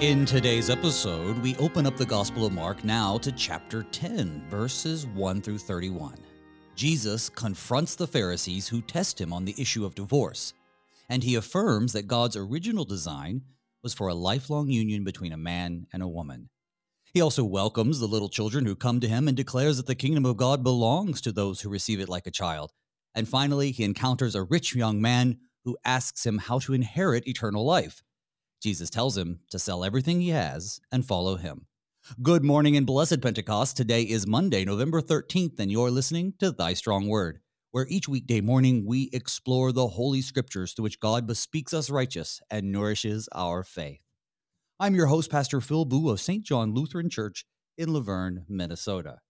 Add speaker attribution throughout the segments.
Speaker 1: In today's episode, we open up the Gospel of Mark now to chapter 10, verses 1 through 31. Jesus confronts the Pharisees who test him on the issue of divorce, and he affirms that God's original design was for a lifelong union between a man and a woman. He also welcomes the little children who come to him and declares that the kingdom of God belongs to those who receive it like a child. And finally, he encounters a rich young man who asks him how to inherit eternal life. Jesus tells him to sell everything he has and follow him. Good morning and blessed Pentecost. Today is Monday, November 13th, and you're listening to Thy Strong Word, where each weekday morning we explore the Holy Scriptures through which God bespeaks us righteous and nourishes our faith. I'm your host, Pastor Phil Booe of St. John Lutheran Church in Luverne, Minnesota.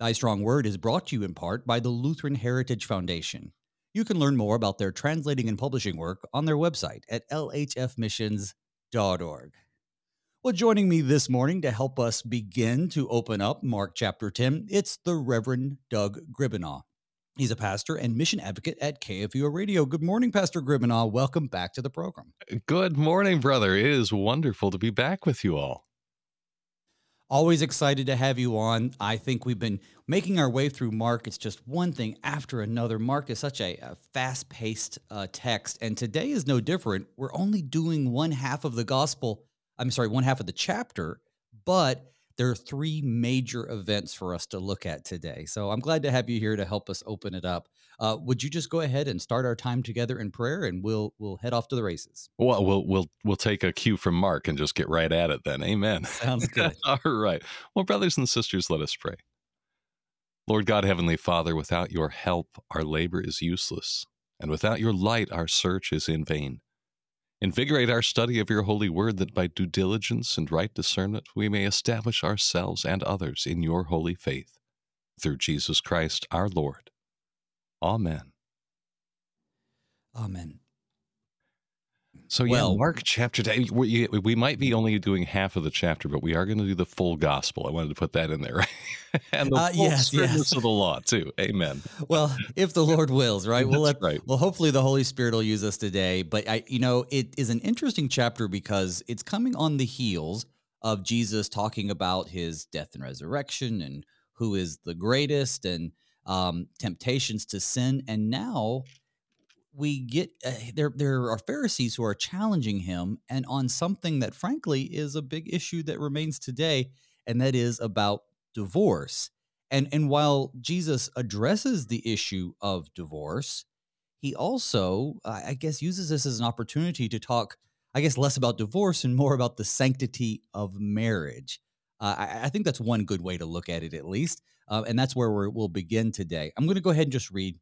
Speaker 1: Thy Strong Word is brought to you in part by the Lutheran Heritage Foundation. You can learn more about their translating and publishing work on their website at lhfmissions.org. Well, joining me this morning to help us begin to open up Mark chapter 10, it's the Reverend Doug Griebenaw. He's a pastor and mission advocate at KFUO Radio. Good morning, Pastor Griebenaw. Welcome back to the program.
Speaker 2: Good morning, brother. It is wonderful to be back with you all.
Speaker 1: Always excited to have you on. I think we've been making our way through Mark. It's just one thing after another. Mark is such a, a fast paced uh, text, and today is no different. We're only doing one half of the gospel, I'm sorry, one half of the chapter, but there are three major events for us to look at today. So I'm glad to have you here to help us open it up. Uh, would you just go ahead and start our time together in prayer, and we'll we'll head off to the races.
Speaker 2: Well, we'll we'll we'll take a cue from Mark and just get right at it then. Amen.
Speaker 1: Sounds good.
Speaker 2: All right. Well, brothers and sisters, let us pray. Lord God, Heavenly Father, without your help, our labor is useless, and without your light, our search is in vain. Invigorate our study of your holy word that by due diligence and right discernment we may establish ourselves and others in your holy faith. Through Jesus Christ our Lord. Amen.
Speaker 1: Amen.
Speaker 2: So yeah, well, Mark chapter. We, we might be only doing half of the chapter, but we are going to do the full gospel. I wanted to put that in there, right? and the uh, full yes, yes. of the law too. Amen.
Speaker 1: Well, if the Lord wills, right?
Speaker 2: Well,
Speaker 1: let,
Speaker 2: right.
Speaker 1: Well, hopefully the Holy Spirit will use us today. But I, you know, it is an interesting chapter because it's coming on the heels of Jesus talking about his death and resurrection and who is the greatest and um, temptations to sin, and now we get uh, there there are pharisees who are challenging him and on something that frankly is a big issue that remains today and that is about divorce. And and while Jesus addresses the issue of divorce he also i guess uses this as an opportunity to talk i guess less about divorce and more about the sanctity of marriage. Uh, I, I, think that's one good way to look at it at least uh, and that's where we will begin today. I'm going to go ahead and just read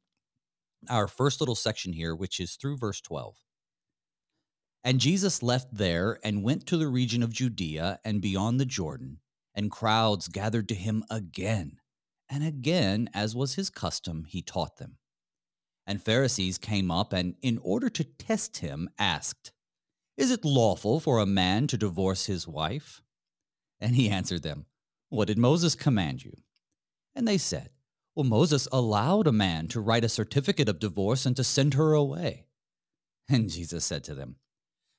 Speaker 1: our first little section here, which is through verse 12. And Jesus left there and went to the region of Judea and beyond the Jordan, and crowds gathered to him again. And again, as was his custom, he taught them. And Pharisees came up and, in order to test him, asked, Is it lawful for a man to divorce his wife? And he answered them, What did Moses command you? And they said, well, Moses allowed a man to write a certificate of divorce and to send her away. And Jesus said to them,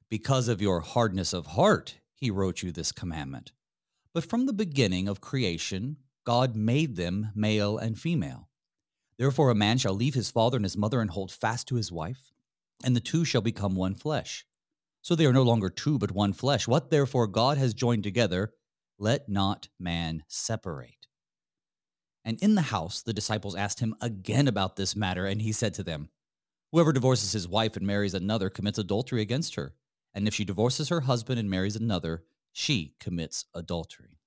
Speaker 1: Because of your hardness of heart, he wrote you this commandment. But from the beginning of creation, God made them male and female. Therefore, a man shall leave his father and his mother and hold fast to his wife, and the two shall become one flesh. So they are no longer two, but one flesh. What therefore God has joined together, let not man separate. And in the house, the disciples asked him again about this matter, and he said to them, Whoever divorces his wife and marries another commits adultery against her. And if she divorces her husband and marries another, she commits adultery.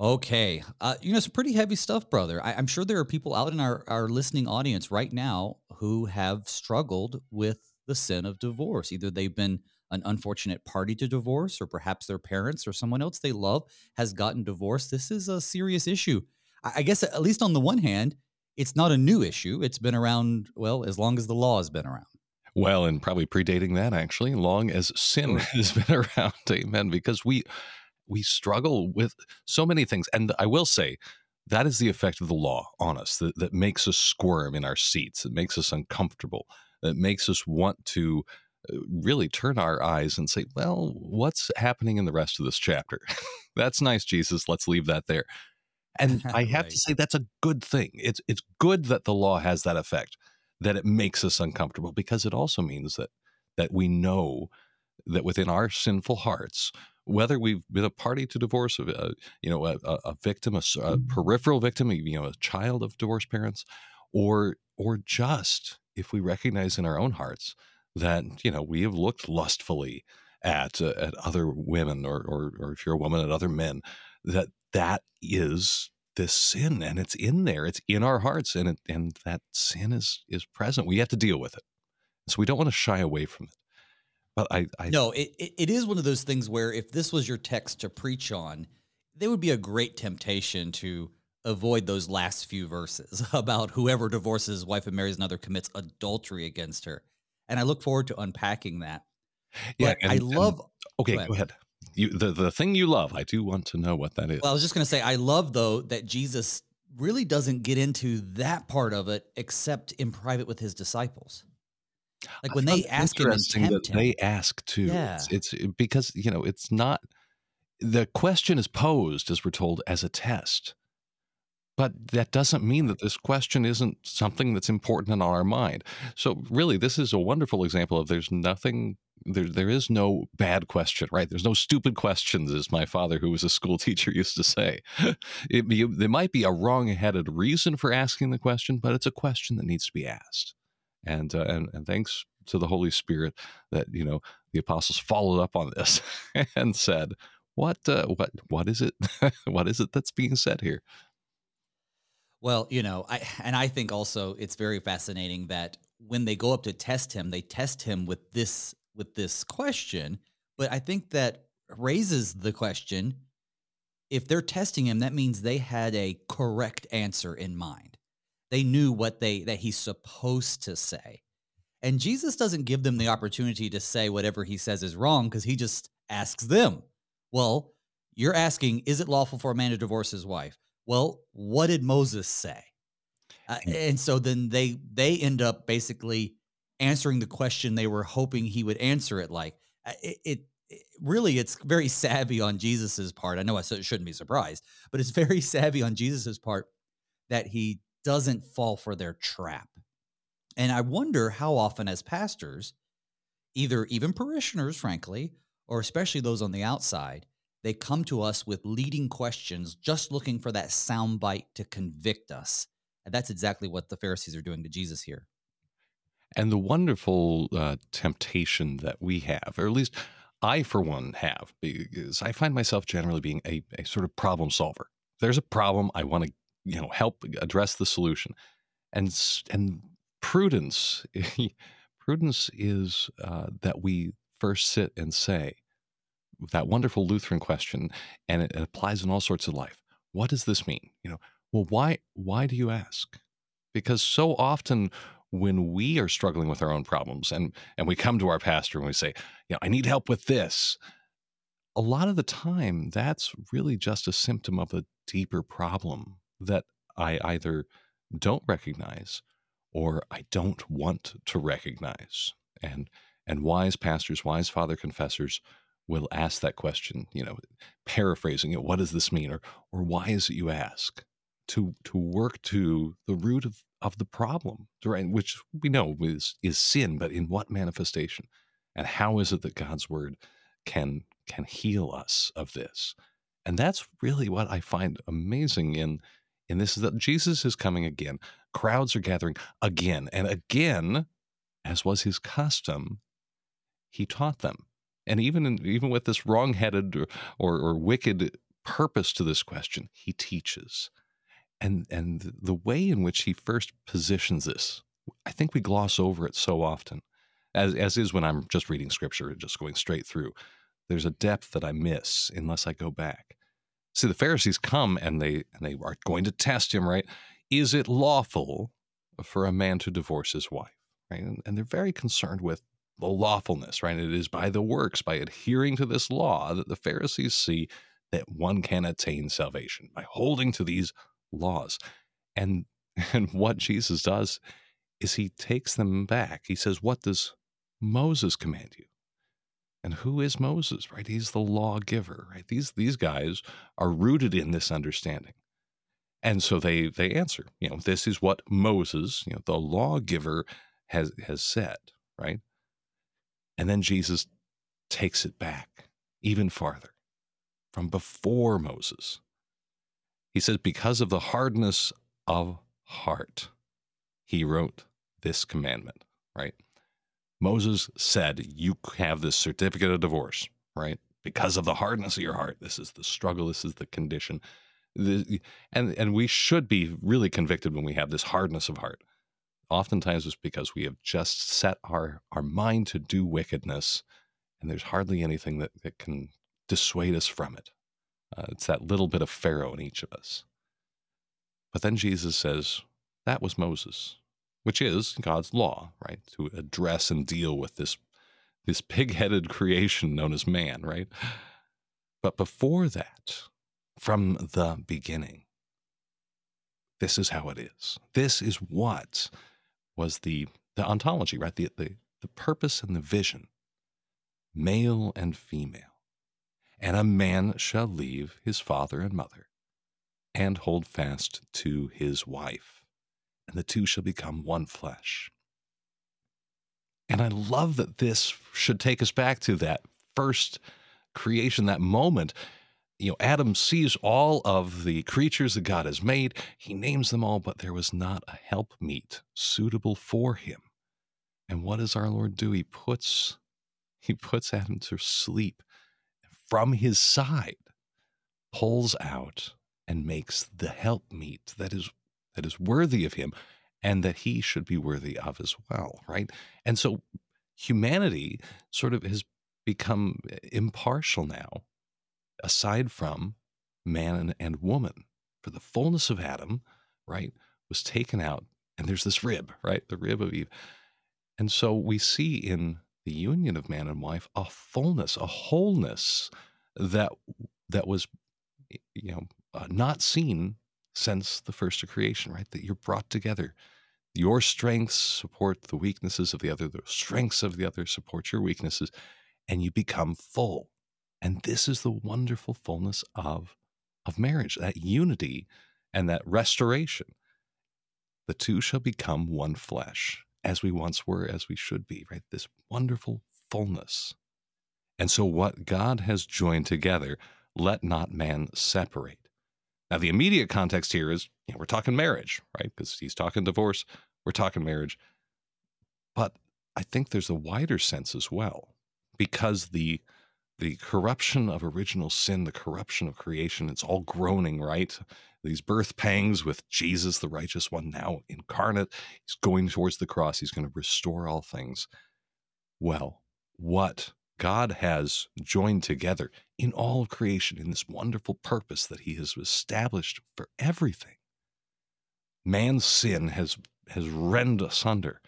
Speaker 1: Okay. Uh, you know, it's pretty heavy stuff, brother. I, am sure there are people out in our, our listening audience right now who have struggled with the sin of divorce. Either they've been an unfortunate party to divorce, or perhaps their parents or someone else they love has gotten divorced. This is a serious issue. I guess at least on the one hand, it's not a new issue. It's been around, well, as long as the law has been around.
Speaker 2: Well, and probably predating that actually, long as sin has been around. Amen. Because we we struggle with so many things. And I will say, that is the effect of the law on us that, that makes us squirm in our seats, that makes us uncomfortable, that makes us want to uh, really turn our eyes and say, well, what's happening in the rest of this chapter? that's nice, Jesus. Let's leave that there. And I have right. to say that's a good thing. It's it's good that the law has that effect, that it makes us uncomfortable because it also means that that we know that within our sinful hearts, whether we've been a party to divorce, uh, you know, a, a victim, a, a, mm-hmm. peripheral victim, you know, a child of divorced parents, or or just if we recognize in our own hearts that you know we have looked lustfully at uh, at other women, or, or or if you're a woman at other men, that that is this sin and it's in there it's in our hearts and it, and that sin is is present we have to deal with it so we don't want to shy away from it but I, I
Speaker 1: no, it, it is one of those things where if this was your text to preach on, there would be a great temptation to avoid those last few verses about whoever divorces his wife and marries another commits adultery against her. And I look forward to unpacking that.
Speaker 2: Yeah,
Speaker 1: and, I love.
Speaker 2: And, okay, go ahead. go ahead. You the the thing you love. I do want to know what that is.
Speaker 1: Well, I was just going to say I love though that Jesus really doesn't get into that part of it except in private with his disciples. Like when they ask him tempt
Speaker 2: him. They ask too. Yeah. It's, it's because, you know, it's not the question is posed, as we're told, as a test. But that doesn't mean that this question isn't something that's important in our mind. So really, this is a wonderful example of there's nothing there there is no bad question, right? There's no stupid questions, as my father, who was a school teacher, used to say. It, you, there might be a wrong-headed reason for asking the question, but it's a question that needs to be asked and uh, and and thanks to the Holy Spirit that you know the apostles followed up on this and said, "What uh, what what is it? what is it that's being said here?"
Speaker 1: Well, you know, I and I think also it's very fascinating that when they go up to test him, they test him with this with this question, but I think that raises the question if they're testing him, that means they had a correct answer in mind. They knew what they that he's supposed to say. And Jesus doesn't give them the opportunity to say whatever he says is wrong because he just asks them, Well, you're asking, is it lawful for a man to divorce his wife? Well, what did Moses say? Uh, hmm. and so then they they end up basically answering the question they were hoping he would answer it like it, it, it really it's very savvy on jesus's part i know i shouldn't be surprised but it's very savvy on jesus's part that he doesn't fall for their trap. And I wonder how often, as pastors, either even parishioners, frankly, or especially those on the outside, they come to us with leading questions, just looking for that soundbite to convict us. And that's exactly what the Pharisees are doing to Jesus here.
Speaker 2: And the wonderful uh, temptation that we have, or at least I, for one, have, because I find myself generally being a, a sort of problem solver. There's a problem, I want to you know help address the solution. And and prudence prudence is uh, that we first sit and say that wonderful lutheran question and it, it applies in all sorts of life. What does this mean? You know well why why do you ask? Because so often when we are struggling with our own problems and and we come to our pastor and we say you know i need help with this a lot of the time that's really just a symptom of a deeper problem that I either don't recognize or I don't want to recognize. And and wise pastors, wise father confessors will ask that question, you know, paraphrasing it, what does this mean? Or or why is it you ask? To to work to the root of, of the problem, which we know is is sin, but in what manifestation? And how is it that God's word can can heal us of this? And that's really what I find amazing in and this is that Jesus is coming again. Crowds are gathering again and again, as was his custom. He taught them, and even in, even with this wrong-headed or, or, or wicked purpose to this question, he teaches. And and the way in which he first positions this, I think we gloss over it so often, as as is when I'm just reading scripture, just going straight through. There's a depth that I miss unless I go back. See, the Pharisees come and they and they are going to test him, right? Is it lawful for a man to divorce his wife? Right? And, and they're very concerned with the lawfulness, right? It is by the works, by adhering to this law, that the Pharisees see that one can attain salvation by holding to these laws. And and what Jesus does is he takes them back. He says, What does Moses command you? And who is Moses, right? He's the lawgiver, right? These these guys are rooted in this understanding. And so they they answer, you know, this is what Moses, you know, the lawgiver has has said, right? And then Jesus takes it back even farther from before Moses. He says, because of the hardness of heart, he wrote this commandment, right? Moses said, You have this certificate of divorce, right? Because of the hardness of your heart. This is the struggle, this is the condition. And, and we should be really convicted when we have this hardness of heart. Oftentimes it's because we have just set our, our mind to do wickedness, and there's hardly anything that, that can dissuade us from it. Uh, it's that little bit of Pharaoh in each of us. But then Jesus says, That was Moses which is God's law, right? To address and deal with this this pig-headed creation known as man, right? But before that, from the beginning, this is how it is. This is what was the the ontology, right? The the, the purpose and the vision. Male and female. And a man shall leave his father and mother and hold fast to his wife and the two shall become one flesh. And I love that this should take us back to that first creation, that moment. You know, Adam sees all of the creatures that God has made. He names them all, but there was not a helpmeet suitable for him. And what does our Lord do? He puts he puts Adam to sleep. From his side, pulls out and makes the helpmeet that is that is worthy of him and that he should be worthy of as well, right? And so humanity sort of has become impartial now, aside from man and woman. For the fullness of Adam, right, was taken out, and there's this rib, right, the rib of Eve. And so we see in the union of man and wife a fullness, a wholeness that that was, you know, uh, not seen since the first of creation, right? That you're brought together. Your strengths support the weaknesses of the other, the strengths of the other support your weaknesses, and you become full. And this is the wonderful fullness of, of marriage, that unity and that restoration. The two shall become one flesh, as we once were, as we should be, right? This wonderful fullness. And so, what God has joined together, let not man separate. Now, the immediate context here is you know, we're talking marriage, right? Because he's talking divorce, we're talking marriage. But I think there's a wider sense as well, because the the corruption of original sin, the corruption of creation, it's all groaning, right? These birth pangs with Jesus, the righteous one, now incarnate. He's going towards the cross. He's going to restore all things. Well, what God has joined together in all of creation in this wonderful purpose that he has established for everything. Man's sin has has rend asunder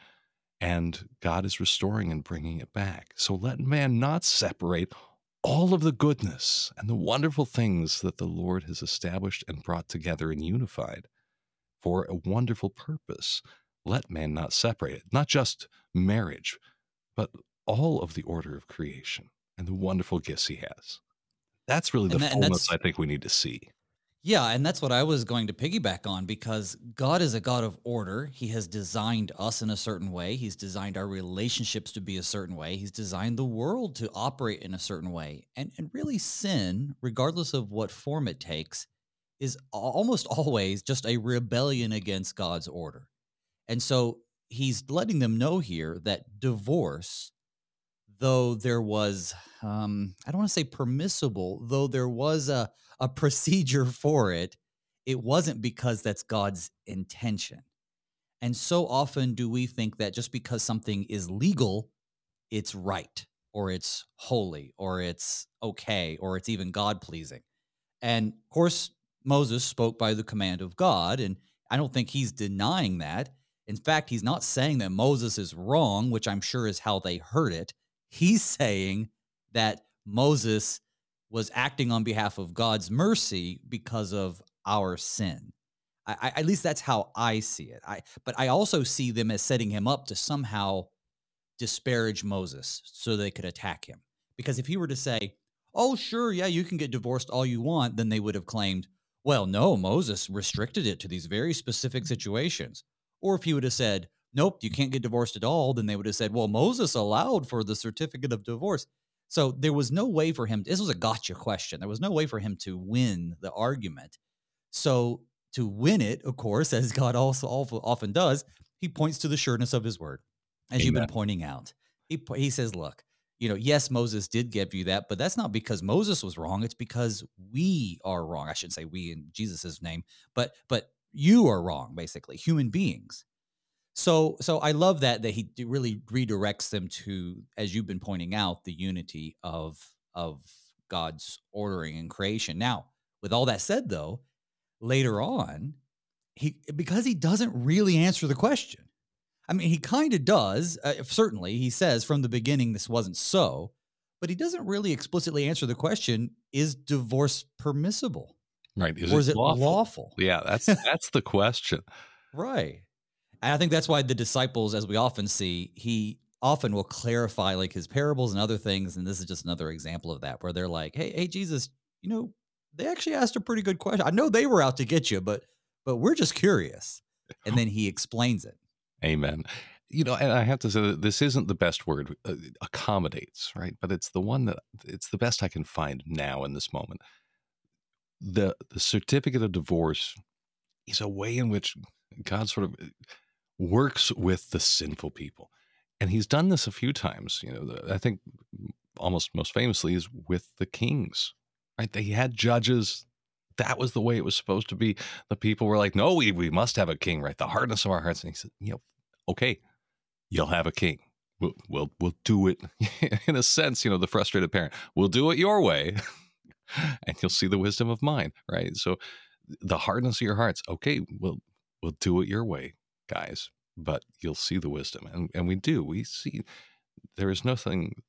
Speaker 2: and God is restoring and bringing it back. So let man not separate all of the goodness and the wonderful things that the Lord has established and brought together and unified for a wonderful purpose. Let man not separate it, not just marriage, but all of the order of creation and the wonderful gifts he has. That's really the that, fullness I think we need to see.
Speaker 1: Yeah, and that's what I was going to piggyback on because God is a God of order. He has designed us in a certain way. He's designed our relationships to be a certain way. He's designed the world to operate in a certain way. And and really sin, regardless of what form it takes, is almost always just a rebellion against God's order. And so he's letting them know here that divorce though there was um, I don't want to say permissible, though there was a, a procedure for it, it wasn't because that's God's intention. And so often do we think that just because something is legal, it's right, or it's holy, or it's okay, or it's even God pleasing. And of course, Moses spoke by the command of God, and I don't think he's denying that. In fact, he's not saying that Moses is wrong, which I'm sure is how they heard it. He's saying that Moses was acting on behalf of God's mercy because of our sin. I, I, at least that's how I see it. I, but I also see them as setting him up to somehow disparage Moses so they could attack him. Because if he were to say, oh, sure, yeah, you can get divorced all you want, then they would have claimed, well, no, Moses restricted it to these very specific mm-hmm. situations. Or if he would have said, nope, you can't get divorced at all, then they would have said, well, Moses allowed for the certificate of divorce. So there was no way for him. This was a gotcha question. There was no way for him to win the argument. So to win it, of course, as God also often does, he points to the sureness of his word, as Amen. you've been pointing out. He, he says, look, you know, yes, Moses did give you that, but that's not because Moses was wrong. It's because we are wrong. I shouldn't say we in Jesus's name, but but you are wrong, basically, human beings. So so I love that that he really redirects them to, as you've been pointing out, the unity of of God's ordering and creation. Now, with all that said, though, later on, he because he doesn't really answer the question. I mean, he kind of does. Uh, certainly, he says from the beginning this wasn't so, but he doesn't really explicitly answer the question: Is divorce permissible?
Speaker 2: Right?
Speaker 1: Is or is it lawful? lawful?
Speaker 2: Yeah, that's that's the question.
Speaker 1: right. And I think that's why the disciples, as we often see, he often will clarify like his parables and other things. And this is just another example of that, where they're like, "Hey, hey, Jesus, you know, they actually asked a pretty good question. I know they were out to get you, but but we're just curious." And then he explains it.
Speaker 2: Amen. You know, and I have to say that this isn't the best word, uh, accommodates, right? But it's the one that it's the best I can find now in this moment. The the certificate of divorce is a way in which God sort of uh, works with the sinful people. And he's done this a few times. You know, I think almost most famously is with the kings, right? They had judges that was the way it was supposed to be. The people were like, no, we, we must have a king, right? The hardness of our hearts. And he said, you know, okay, you'll have a king. We'll, we'll, we'll do it in a sense, you know, the frustrated parent, we'll do it your way and you'll see the wisdom of mine, right? So the hardness of your hearts, okay, we'll, we'll do it your way, guys, but you'll see the wisdom. And, and we do, we see there is nothing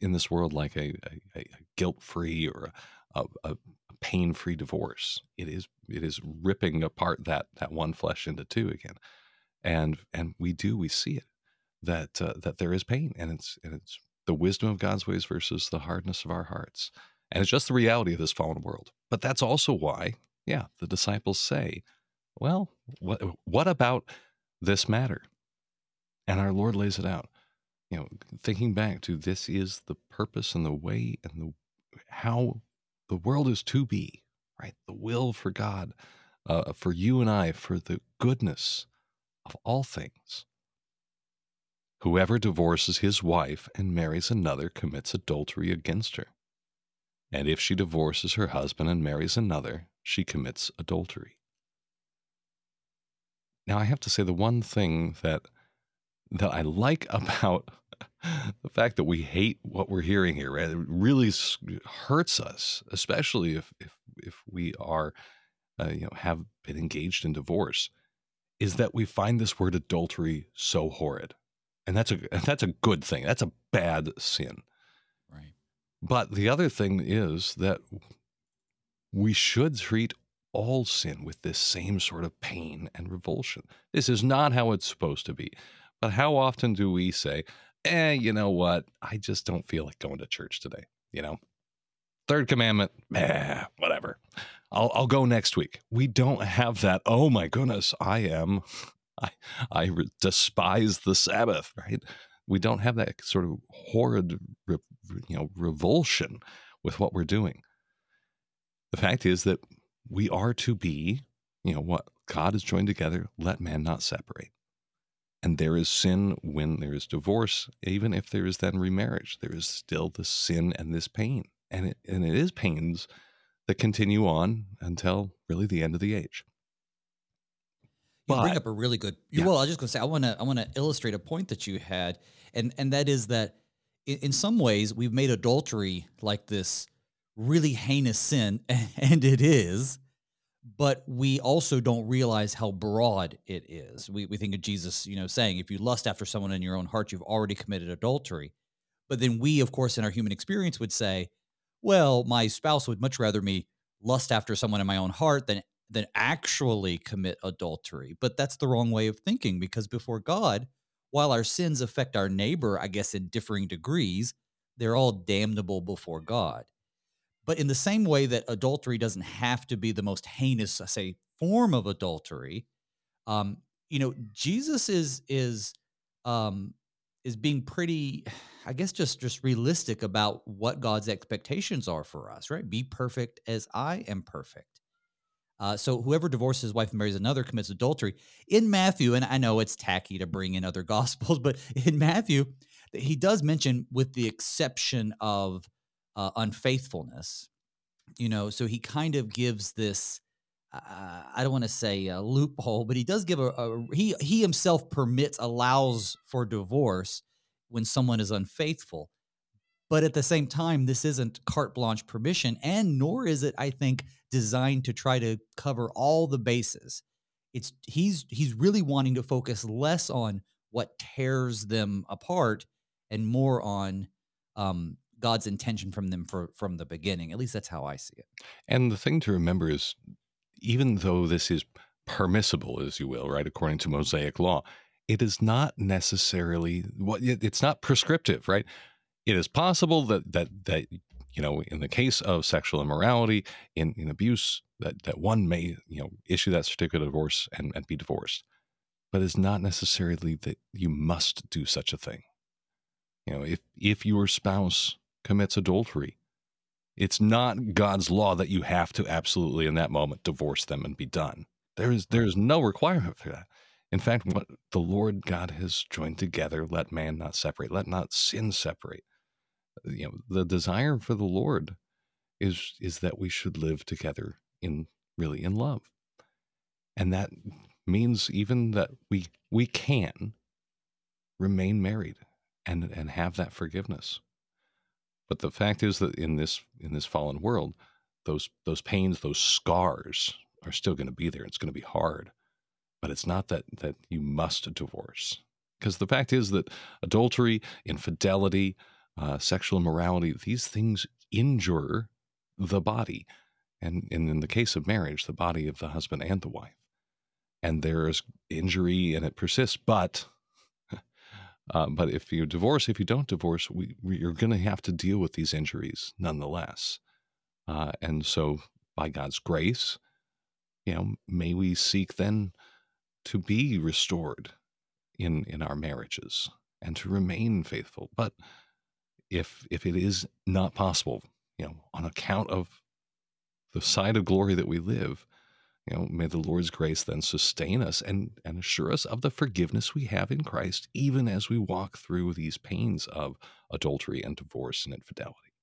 Speaker 2: in this world like a, a, a guilt free or a, a, pain free divorce. It is it is ripping apart that that one flesh into two again, and and we do we see it that uh, that there is pain and it's and it's the wisdom of God's ways versus the hardness of our hearts, and it's just the reality of this fallen world. But that's also why, yeah, the disciples say, well, what what about this matter? And our Lord lays it out. You know, thinking back to this is the purpose and the way and the how the world is to be, right? The will for God, uh, for you and I, for the goodness of all things. Whoever divorces his wife and marries another commits adultery against her. And if she divorces her husband and marries another, she commits adultery. Now, I have to say the one thing that that I like about the fact that we hate what we're hearing here right? it really hurts us, especially if if if we are, uh, you know, have been engaged in divorce, is that we find this word adultery so horrid, and that's a that's a good thing. That's a bad sin,
Speaker 1: right?
Speaker 2: But the other thing is that we should treat all sin with this same sort of pain and revulsion. This is not how it's supposed to be. But how often do we say, eh, you know what? I just don't feel like going to church today. You know, third commandment, eh, whatever. I'll, I'll go next week. We don't have that. Oh my goodness, I am, I, I despise the Sabbath, right? We don't have that sort of horrid, you know, revulsion with what we're doing. The fact is that we are to be, you know, what God has joined together, let man not separate. And there is sin when there is divorce, even if there is then remarriage. There is still the sin and this pain. And it, and it is pains that continue on until really the end of the age.
Speaker 1: You but, bring up a really good. Yeah. Well, I was just going to say I want to I want to illustrate a point that you had, and and that is that in, in some ways we've made adultery like this really heinous sin, and it is but we also don't realize how broad it is. We, we think of Jesus, you know, saying, if you lust after someone in your own heart, you've already committed adultery. But then we, of course, in our human experience would say, well, my spouse would much rather me lust after someone in my own heart than than actually commit adultery. But that's the wrong way of thinking because before God, while our sins affect our neighbor, I guess, in differing degrees, they're all damnable before God. But in the same way that adultery doesn't have to be the most heinous, say, form of adultery, um, you know, Jesus is is um, is being pretty, I guess, just just realistic about what God's expectations are for us. Right? Be perfect as I am perfect. Uh, so whoever divorces his wife and marries another commits adultery. In Matthew, and I know it's tacky to bring in other gospels, but in Matthew, he does mention, with the exception of uh, unfaithfulness, you know, so he kind of gives this. Uh, I don't want to say a loophole, but he does give a, a he he himself permits allows for divorce when someone is unfaithful. But at the same time, this isn't carte blanche permission, and nor is it, I think, designed to try to cover all the bases. It's he's he's really wanting to focus less on what tears them apart and more on um, God's intention from them for, from the beginning. At least that's how I see it.
Speaker 2: And the thing to remember is, even though this is permissible, as you will, right, according to Mosaic law, it is not necessarily what it's not prescriptive, right? it is possible that that that you know in the case of sexual immorality in, in abuse that that one may you know issue that certificate of divorce and, and be divorced but it's not necessarily that you must do such a thing you know if if your spouse commits adultery. It's not god's law that you have to absolutely in that moment divorce them and be done. There is there is no requirement for that. In fact what the lord god has joined together let man not separate let not sin separate. You know the desire for the lord is is that we should live together in really in love. And that means even that we we can remain married and and have that forgiveness but the fact is that in this in this fallen world those those pains those scars are still going to be there it's going to be hard but it's not that that you must divorce because the fact is that adultery infidelity uh, sexual immorality, these things injure the body. And, and in the case of marriage, the body of the husband and the wife. And there is injury and it persists. But uh, but if you divorce, if you don't divorce, we, we you're going to have to deal with these injuries nonetheless. Uh, and so, by God's grace, you know, may we seek then to be restored in in our marriages and to remain faithful. But if if it is not possible, you know, on account of the side of glory that we live, you know, may the Lord's grace then sustain us and, and assure us of the forgiveness we have in Christ, even as we walk through these pains of adultery and divorce and infidelity.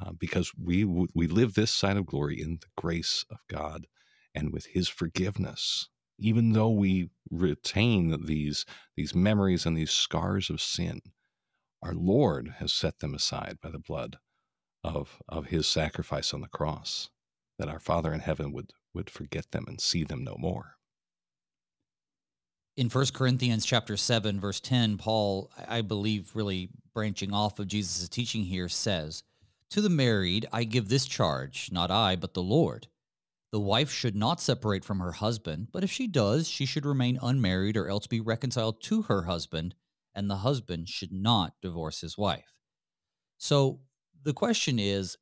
Speaker 2: Uh, because we we live this side of glory in the grace of God and with His forgiveness, even though we retain these these memories and these scars of sin. Our Lord has set them aside by the blood of, of his sacrifice on the cross, that our Father in heaven would, would forget them and see them no more.
Speaker 1: In 1 Corinthians chapter 7, verse 10, Paul, I believe, really branching off of Jesus' teaching here, says, To the married I give this charge, not I, but the Lord. The wife should not separate from her husband, but if she does, she should remain unmarried or else be reconciled to her husband and the husband should not divorce his wife. So the question is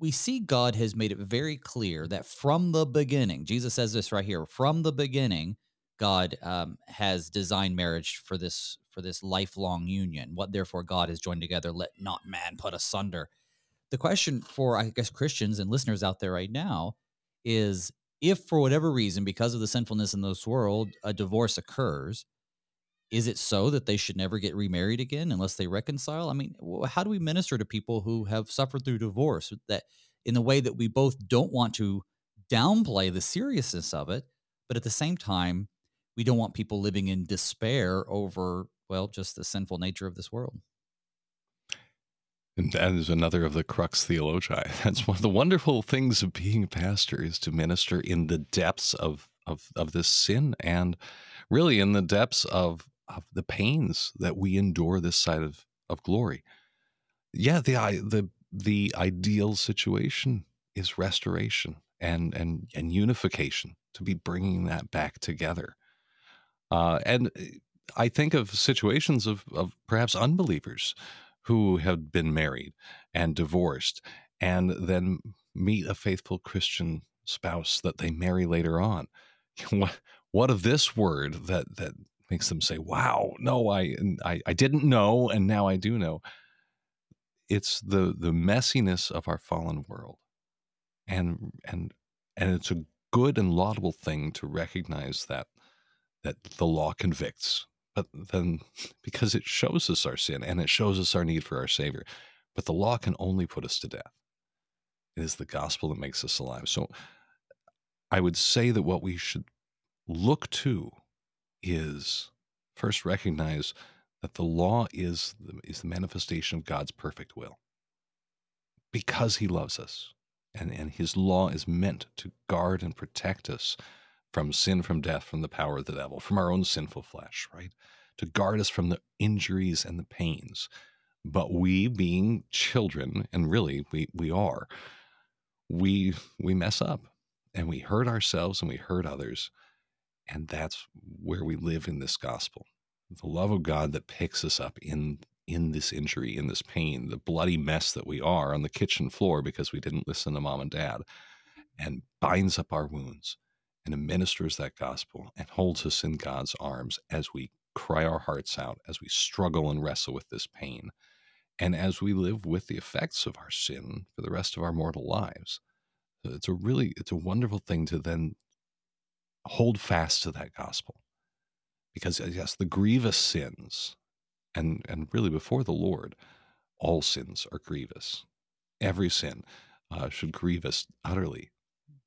Speaker 1: we see God has made it very clear that from the beginning, Jesus says this right here, from the beginning, God um, has designed marriage for this for this lifelong union. What therefore God has joined together, let not man put asunder. The question for I guess Christians and listeners out there right now is if for whatever reason, because of the sinfulness in this world, a divorce occurs, is it so that they should never get remarried again unless they reconcile? I mean, how do we minister to people who have suffered through divorce that in the way that we both don't want to downplay the seriousness of it, but at the same time, we don't want people living in despair over, well, just the sinful nature of this world.
Speaker 2: And that is another of the crux theologi. That's one of the wonderful things of being a pastor is to minister in the depths of of, of this sin and really in the depths of of the pains that we endure this side of, of glory. Yeah, the the the ideal situation is restoration and and and unification to be bringing that back together. Uh, and I think of situations of, of perhaps unbelievers who have been married and divorced and then meet a faithful Christian spouse that they marry later on. What, what of this word that, that makes them say, wow, no, I, I, I didn't know, and now I do know. It's the, the messiness of our fallen world. And, and, and it's a good and laudable thing to recognize that, that the law convicts but then because it shows us our sin and it shows us our need for our Savior. But the law can only put us to death. It is the gospel that makes us alive. So I would say that what we should look to is first recognize that the law is the, is the manifestation of God's perfect will because he loves us. And, and his law is meant to guard and protect us from sin, from death, from the power of the devil, from our own sinful flesh, right? To guard us from the injuries and the pains. But we, being children, and really we, we are, we we mess up and we hurt ourselves and we hurt others. And that's where we live in this gospel. The love of God that picks us up in in this injury, in this pain, the bloody mess that we are on the kitchen floor because we didn't listen to mom and dad, and binds up our wounds and administers that gospel and holds us in God's arms as we cry our hearts out, as we struggle and wrestle with this pain, and as we live with the effects of our sin for the rest of our mortal lives. It's a really, it's a wonderful thing to then hold fast to that gospel. Because, uh, yes, the grievous sins, and, and really before the Lord, all sins are grievous. Every sin uh, should grieve us utterly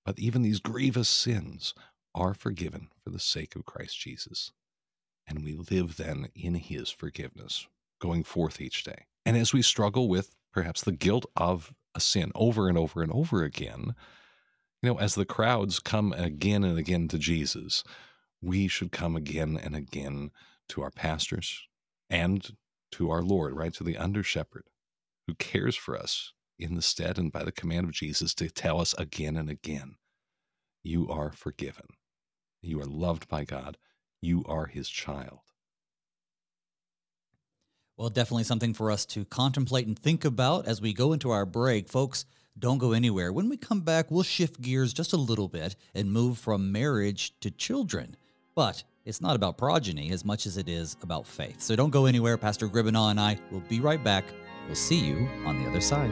Speaker 2: but even these grievous sins are forgiven for the sake of Christ Jesus. And we live then in his forgiveness, going forth each day. And as we struggle with perhaps the guilt of a sin over and over and over again, you know, as the crowds come again and again to Jesus, we should come again and again to our pastors and to our Lord, right? To the under shepherd who cares for us in the stead and by the command of Jesus to tell us again and again you are forgiven. You are loved by God. You are his child.
Speaker 1: Well, definitely something for us to contemplate and think about as we go into our break. Folks, don't go anywhere. When we come back, we'll shift gears just a little bit and move from marriage to children. But it's not about progeny as much as it is about faith. So don't go anywhere. Pastor Griebenaw and I will be right back. We'll see you on the other side.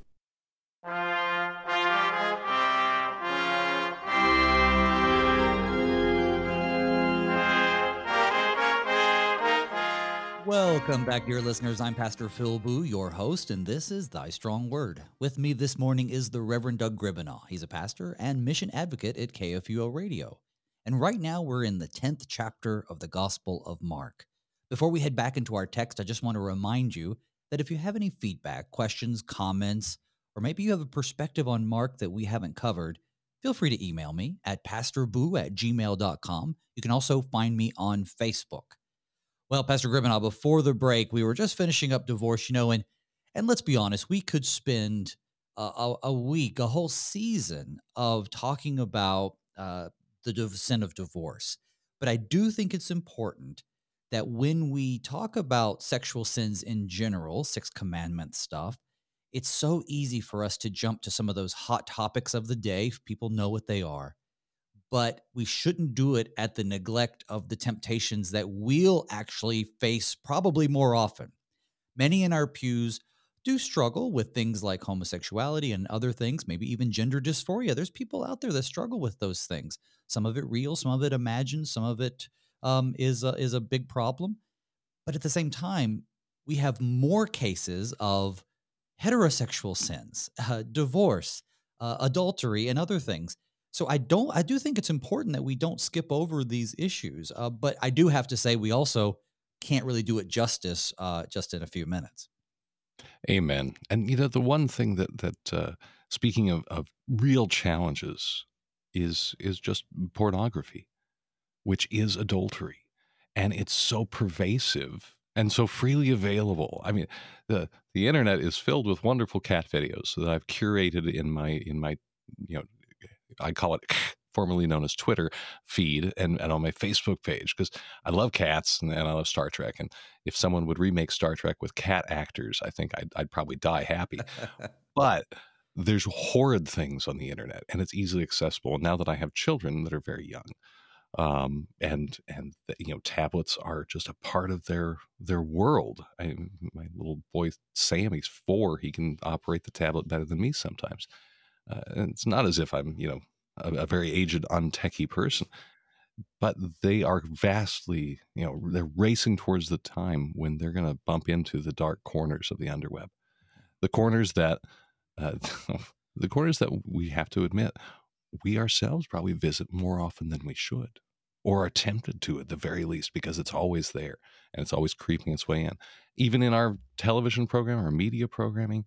Speaker 1: Welcome back, dear listeners. I'm Pastor Phil Booe, your host, and this is Thy Strong Word. With me this morning is the Reverend Doug Griebenaw. He's a pastor and mission advocate at KFUO Radio. And right now we're in the 10th chapter of the Gospel of Mark. Before we head back into our text, I just want to remind you that if you have any feedback, questions, comments, or maybe you have a perspective on Mark that we haven't covered, feel free to email me at pastorboo at gmail.com. You can also find me on Facebook. Well, Pastor Griebenaw, before the break, we were just finishing up divorce, you know, and and let's be honest, we could spend a, a, week, a whole season of talking about uh, the sin of divorce. But I do think it's important that when we talk about sexual sins in general, six commandment stuff, it's so easy for us to jump to some of those hot topics of the day. People know what they are but we shouldn't do it at the neglect of the temptations that we'll actually face probably more often. Many in our pews do struggle with things like homosexuality and other things, maybe even gender dysphoria. There's people out there that struggle with those things. Some of it real, some of it imagined, some of it um, is a, is a big problem. But at the same time, we have more cases of heterosexual sins, uh, divorce, uh, adultery, and other things. So I don't. I do think it's important that we don't skip over these issues. Uh, but I do have to say we also can't really do it justice uh, just in a few minutes.
Speaker 2: Amen. And you know the one thing that that uh, speaking of, of real challenges is is just pornography, which is adultery, and it's so pervasive and so freely available. I mean, the the internet is filled with wonderful cat videos that I've curated in my in my you know I call it formerly known as Twitter feed and, and on my Facebook page because I love cats and, and, I love Star Trek. And if someone would remake Star Trek with cat actors, I think I'd, I'd probably die happy. but there's horrid things on the internet and it's easily accessible. And now that I have children that are very young, um, and and you know tablets are just a part of their their world. I, my little boy Sam, he's four. He can operate the tablet better than me sometimes. Uh, and it's not as if I'm you know a, a very aged, untechy person, but they are vastly you know they're racing towards the time when they're going to bump into the dark corners of the underweb, the corners that. Uh, the corners that we have to admit we ourselves probably visit more often than we should or are tempted to at the very least because it's always there and it's always creeping its way in. Even in our television program, our media programming,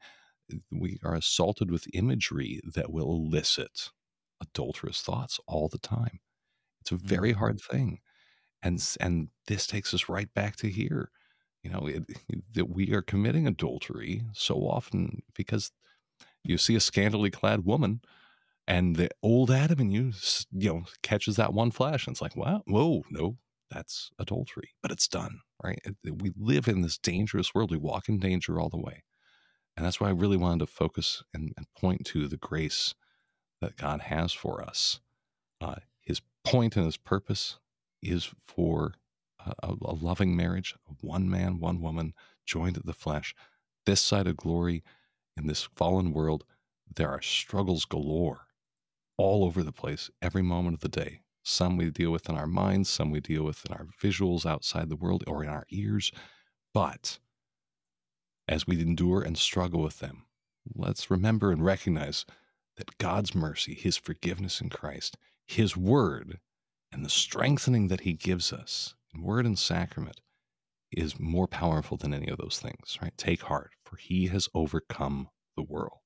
Speaker 2: we are assaulted with imagery that will elicit adulterous thoughts all the time. It's a very mm-hmm. hard thing. And, and this takes us right back to here. You know, it, that we are committing adultery so often because you see a scantily clad woman and the old Adam in you, you know, catches that one flash, and it's like, wow, whoa, no, that's adultery, but it's done, right? We live in this dangerous world. We walk in danger all the way, and that's why I really wanted to focus and, and point to the grace that God has for us. Uh, his point and his purpose is for a, a loving marriage, one man, one woman, joined at the flesh. This side of glory in this fallen world, there are struggles galore all over the place every moment of the day. Some we deal with in our minds, some we deal with in our visuals outside the world or in our ears. But as we endure and struggle with them, let's remember and recognize that God's mercy, His forgiveness in Christ, His word, and the strengthening that He gives us in word and sacrament is more powerful than any of those things, right? Take heart, for He has overcome the world.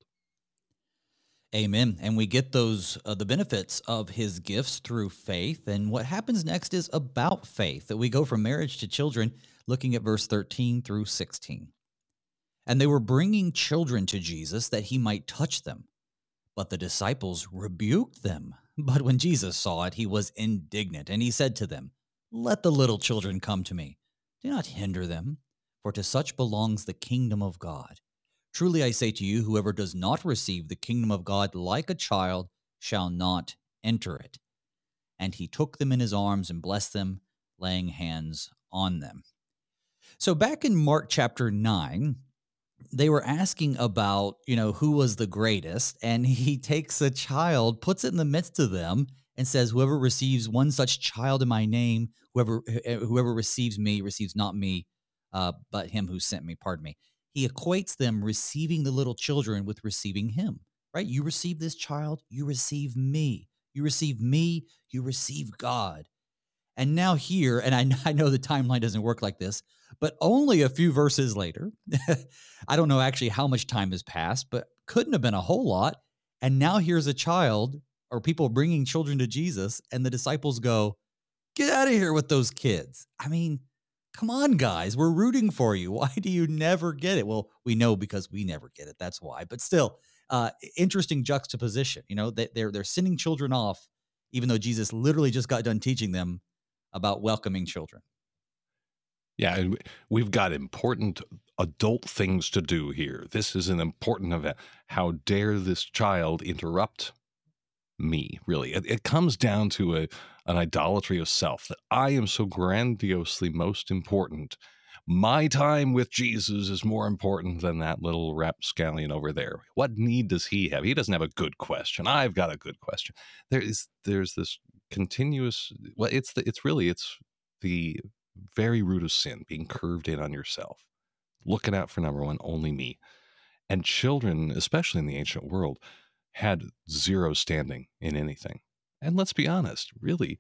Speaker 1: Amen. And we get those uh, the benefits of his gifts through faith. And what happens next is about faith. That we go from marriage to children, looking at verse 13 through 16. And they were bringing children to Jesus that he might touch them. But the disciples rebuked them. But when Jesus saw it, he was indignant, and he said to them, Let the little children come to me. Do not hinder them, for to such belongs the kingdom of God. Truly I say to you, whoever does not receive the kingdom of God like a child shall not enter it. And he took them in his arms and blessed them, laying hands on them. So back in Mark chapter 9, they were asking about, you know, who was the greatest. And he takes a child, puts it in the midst of them, and says, Whoever receives one such child in my name, whoever whoever receives me receives not me, uh, but him who sent me, pardon me he equates them receiving the little children with receiving him, right? You receive this child, you receive me. You receive me, you receive God. And now, here, and I, I know the timeline doesn't work like this, but only a few verses later, I don't know actually how much time has passed, but couldn't have been a whole lot. And now here's a child or people bringing children to Jesus, and the disciples go, Get out of here with those kids. I mean, come on, guys, we're rooting for you. Why do you never get it? Well, we know because we never get it. That's why. But still, uh, interesting juxtaposition. You know, they, they're they're sending children off, even though Jesus literally just got done teaching them about welcoming children.
Speaker 2: Yeah, and we've got important adult things to do here. This is an important event. How dare this child interrupt me, really? It, it comes down to a an idolatry of self, that I am so grandiosely most important. My time with Jesus is more important than that little rapscallion over there. What need does he have? He doesn't have a good question. I've got a good question. There is there's this continuous well it's the, it's really it's the very root of sin, being curved in on yourself, looking out for number one, only me. And children, especially in the ancient world, had zero standing in anything. And let's be honest, really,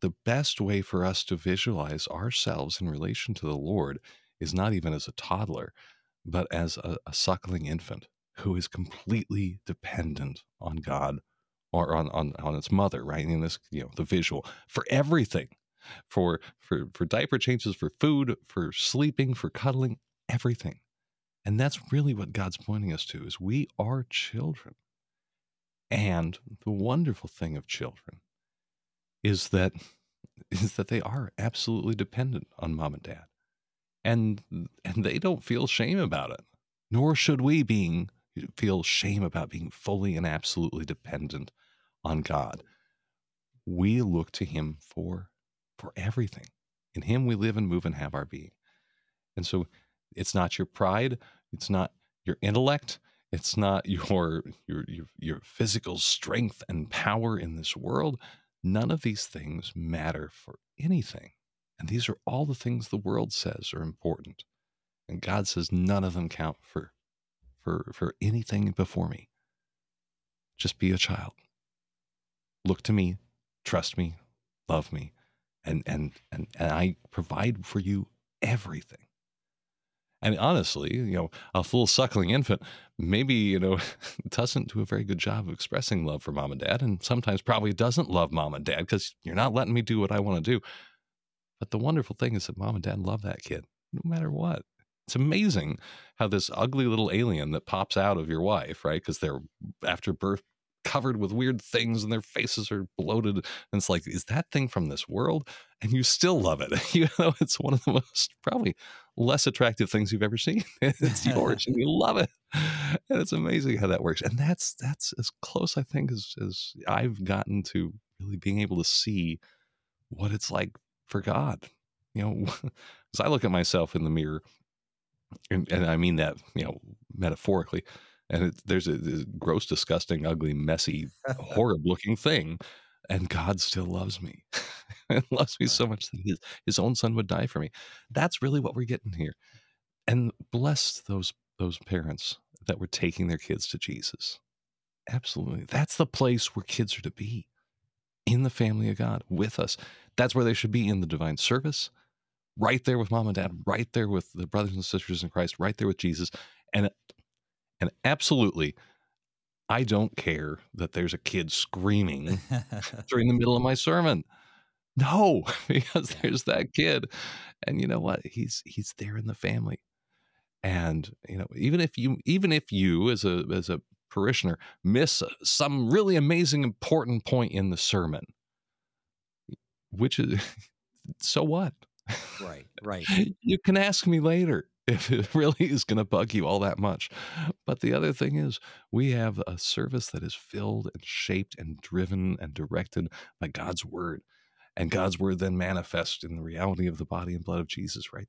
Speaker 2: the best way for us to visualize ourselves in relation to the Lord is not even as a toddler, but as a, a suckling infant who is completely dependent on God or on, on, on its mother, right? In this, you know, the visual for everything, for for for diaper changes, for food, for sleeping, for cuddling, everything. And that's really what God's pointing us to is we are children. And the wonderful thing of children is that is that they are absolutely dependent on mom and dad. And and they don't feel shame about it. Nor should we being feel shame about being fully and absolutely dependent on God. We look to him for for everything. In him we live and move and have our being. And so it's not your pride, it's not your intellect, it's not your your your, your physical strength and power in this world. None of these things matter for anything. And these are all the things the world says are important. And God says none of them count for for for anything before me. Just be a child. Look to me, trust me, love me, and and and, and I provide for you everything. And honestly, you know, a full suckling infant maybe, you know, doesn't do a very good job of expressing love for mom and dad, and sometimes probably doesn't love mom and dad because you're not letting me do what I want to do. But the wonderful thing is that mom and dad love that kid no matter what. It's amazing how this ugly little alien that pops out of your wife, right? Because they're after birth covered with weird things and their faces are bloated. And it's like, is that thing from this world? And you still love it, even though it's one of the most probably less attractive things you've ever seen. it's yours and you love it. And it's amazing how that works. And that's that's as close, I think, as, as I've gotten to really being able to see what it's like for God. You know, as I look at myself in the mirror and, and I mean that you know metaphorically. And it, there's a, a gross, disgusting, ugly, messy, horrible looking thing, and God still loves me, and loves me so much that his, his own son would die for me. That's really what we're getting here, and bless those those parents that were taking their kids to Jesus. Absolutely, that's the place where kids are to be, in the family of God with us. That's where they should be in the divine service right there with mom and dad, mm. right there with the brothers and sisters in Christ, right there with Jesus. And and absolutely, I don't care that there's a kid screaming during the middle of my sermon. No, because there's that kid. And you know what? He's he's there in the family. And you know, even if you even if you as a as a parishioner miss some really amazing important point in the sermon, which is so what?
Speaker 1: Right, right.
Speaker 2: you can ask me later if it really is going to bug you all that much. But the other thing is, we have a service that is filled and shaped and driven and directed by God's word. And God's word then manifests in the reality of the body and blood of Jesus, right?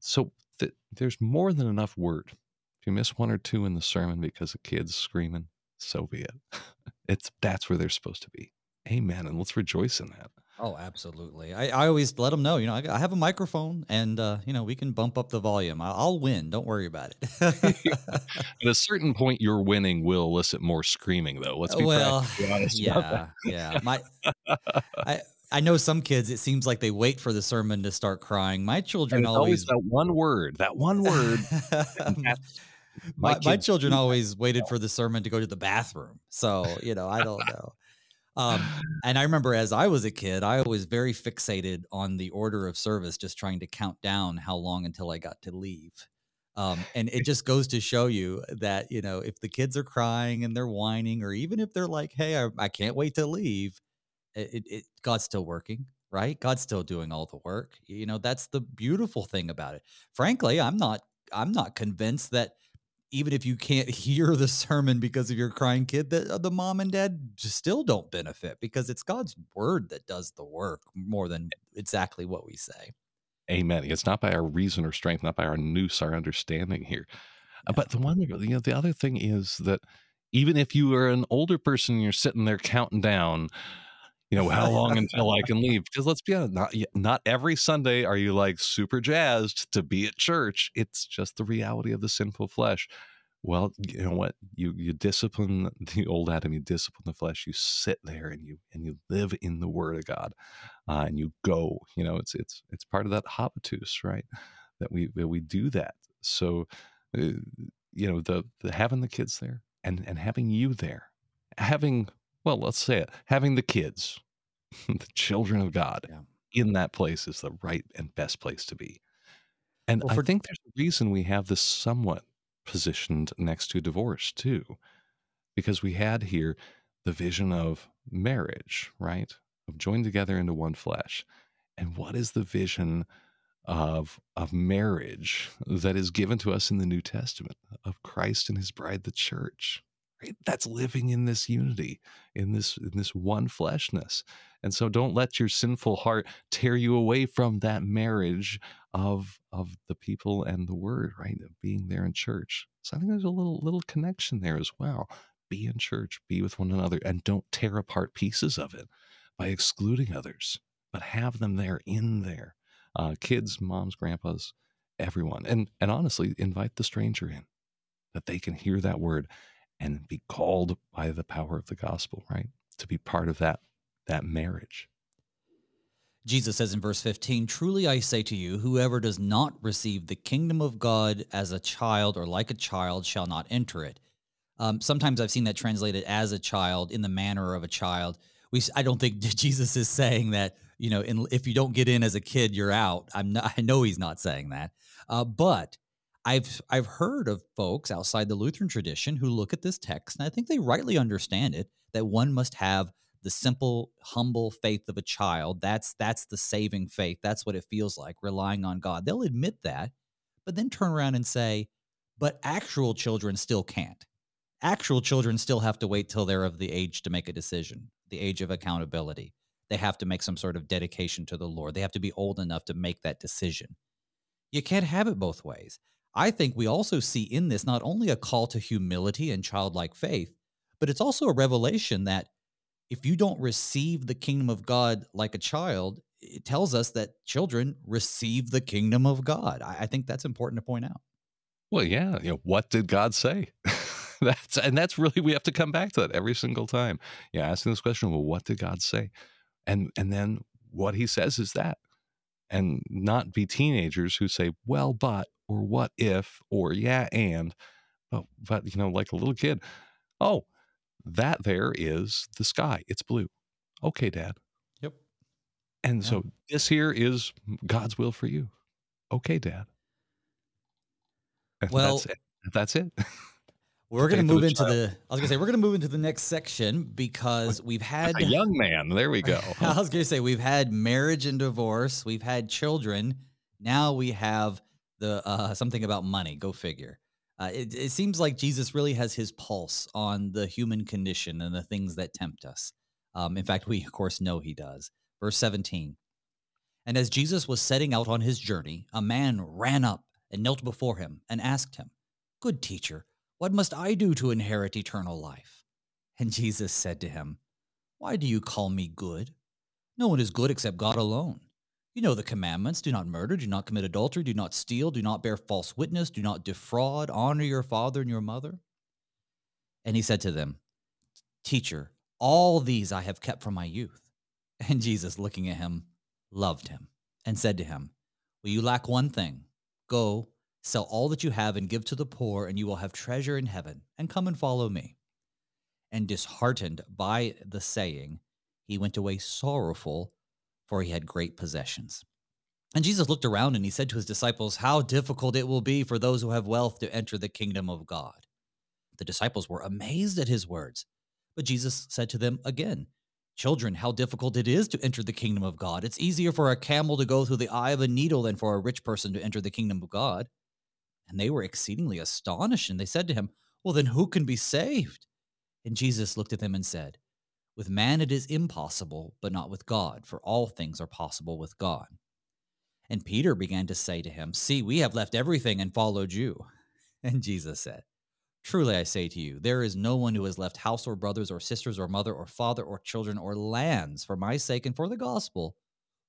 Speaker 2: So th- there's more than enough word. If you miss one or two in the sermon because a kid's screaming, so be it. It's that's where they're supposed to be. Amen. And let's rejoice in that.
Speaker 1: Oh, absolutely. I, I always let them know, you know, I, I have a microphone and, uh, you know, we can bump up the volume. I'll, I'll win. Don't worry about it.
Speaker 2: At a certain point, your winning will elicit more screaming, though. Let's be
Speaker 1: well,
Speaker 2: honest.
Speaker 1: yeah, yeah. My, I, I know some kids, it seems like they wait for the sermon to start crying. My children
Speaker 2: always,
Speaker 1: always,
Speaker 2: that one word, that one word.
Speaker 1: my, my, my children always waited for the sermon to go to the bathroom. So, you know, I don't know. Um, and I remember as I was a kid, I was very fixated on the order of service, just trying to count down how long until I got to leave. Um, and it just goes to show you that, you know, if the kids are crying and they're whining, or even if they're like, hey, I, I can't wait to leave, it, it, God's still working, right? God's still doing all the work. You know, that's the beautiful thing about it. Frankly, I'm not, I'm not convinced that even if you can't hear the sermon because of your crying kid, that uh, the mom and dad still don't benefit because it's God's word that does the work more than exactly what we say.
Speaker 2: Amen. It's not by our reason or strength, not by our nous, our understanding here. Uh, yeah. But the one, you know, the other thing is that even if you are an older person, you're sitting there counting down, you know, how long until I can leave? Because let's be honest, not not every Sunday are you like super jazzed to be at church. It's just the reality of the sinful flesh. Well, you know what? You you discipline the old Adam. You discipline the flesh. You sit there and you and you live in the Word of God, uh, and you go. You know, it's it's it's part of that habitus, right? That we that we do that. So, uh, you know, the, the having the kids there and and having you there, having well, let's say it, having the kids, the children of God yeah. in that place is the right and best place to be. And well, for, I think there's a reason we have this somewhat positioned next to divorce too, because we had here the vision of marriage, right? Of joined together into one flesh. And what is the vision of of marriage that is given to us in the New Testament of Christ and his bride the church? Right? That's living in this unity, in this in this one fleshness. And so don't let your sinful heart tear you away from that marriage of of the people and the word, right? Of being there in church. So I think there's a little little connection there as well. Be in church, be with one another, and don't tear apart pieces of it by excluding others, but have them there in there. Uh, kids, moms, grandpas, everyone. And and honestly, invite the stranger in that they can hear that word and be called by the power of the gospel, right? To be part of that that marriage.
Speaker 1: Jesus says in verse 15, Truly I say to you, whoever does not receive the kingdom of God as a child or like a child shall not enter it. Um, sometimes I've seen that translated as a child in the manner of a child. We, I don't think Jesus is saying that, you know, in, if you don't get in as a kid, you're out. I'm not, I know he's not saying that. Uh, but I've I've heard of folks outside the Lutheran tradition who look at this text and I think they rightly understand it that one must have the simple humble faith of a child. That's that's the saving faith. That's what it feels like relying on God. They'll admit that but then turn around and say but actual children still can't. Actual children still have to wait till they're of the age to make a decision the age of accountability. They have to make some sort of dedication to the Lord. They have to be old enough to make that decision. You can't have it both ways I think we also see in this not only a call to humility and childlike faith, but it's also a revelation that if you don't receive the kingdom of God like a child, it tells us that children receive the kingdom of God. I, think that's important to point out.
Speaker 2: Well, yeah, you know, what did God say? that's and that's really we have to come back to that every single time. Yeah, asking this question, well, what did God say? And and then what he says is that. And not be teenagers who say, well, but or what if or yeah and but but you know like a little kid oh that there is the sky it's blue. Okay dad.
Speaker 1: Yep.
Speaker 2: And yeah. so this here is god's will for you. Okay dad.
Speaker 1: And well
Speaker 2: that's it, that's it.
Speaker 1: We're going to move into the. I was going to say we're going to move into the next section because we've had
Speaker 2: a young man. There we go.
Speaker 1: I was going to say we've had marriage and divorce. We've had children. Now we have the uh, something about money. Go figure. Uh, it, it seems like Jesus really has his pulse on the human condition and the things that tempt us. Um, in fact, we of course know he does. Verse 17. And as Jesus was setting out on his journey, a man ran up and knelt before him and asked him, Good teacher, what must I do to inherit eternal life? And Jesus said to him, Why do you call me good? No one is good except God alone. You know the commandments do not murder, do not commit adultery, do not steal, do not bear false witness, do not defraud, honor your father and your mother. And he said to them, Teacher, all these I have kept from my youth. And Jesus, looking at him, loved him and said to him, Well, you lack one thing. Go, sell all that you have and give to the poor, and you will have treasure in heaven, and come and follow me. And disheartened by the saying, he went away sorrowful for he had great possessions. And Jesus looked around and he said to his disciples, How difficult it will be for those who have wealth to enter the kingdom of God. The disciples were amazed at his words. But Jesus said to them again, Children, how difficult it is to enter the kingdom of God. It's easier for a camel to go through the eye of a needle than for a rich person to enter the kingdom of God. And they were exceedingly astonished, and they said to him, Well, then who can be saved? And Jesus looked at them and said, with man it is impossible, but not with God, for all things are possible with God. And Peter began to say to him, See, we have left everything and followed you. And Jesus said, Truly I say to you, there is no one who has left house or brothers or sisters or mother or father or children or lands for my sake and for the gospel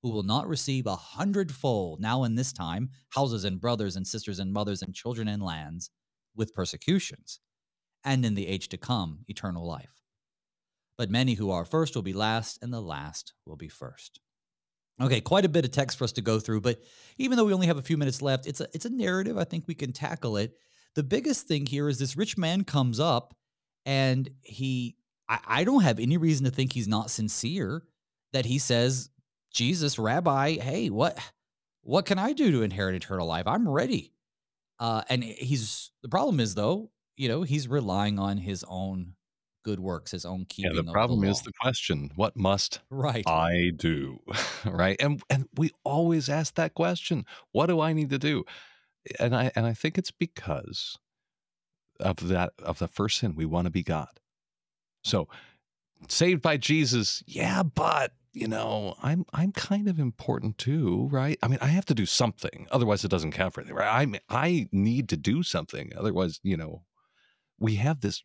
Speaker 1: who will not receive a hundredfold now in this time houses and brothers and sisters and mothers and children and lands with persecutions, and in the age to come eternal life. But many who are first will be last, and the last will be first. Okay, quite a bit of text for us to go through, but even though we only have a few minutes left, it's a it's a narrative. I think we can tackle it. The biggest thing here is this rich man comes up and he I, I don't have any reason to think he's not sincere that he says, Jesus, Rabbi, hey, what what can I do to inherit eternal life? I'm ready. Uh, and he's the problem is though, you know, he's relying on his own good works, his own keeping.
Speaker 2: Yeah, the problem the is the question: What must
Speaker 1: right
Speaker 2: I do? right, and and we always ask that question: What do I need to do? And I and I think it's because of that of the first sin. We want to be God. So saved by Jesus, yeah, but you know, I'm I'm kind of important too, right? I mean, I have to do something, otherwise it doesn't count for anything, right? I I need to do something, otherwise, you know, we have this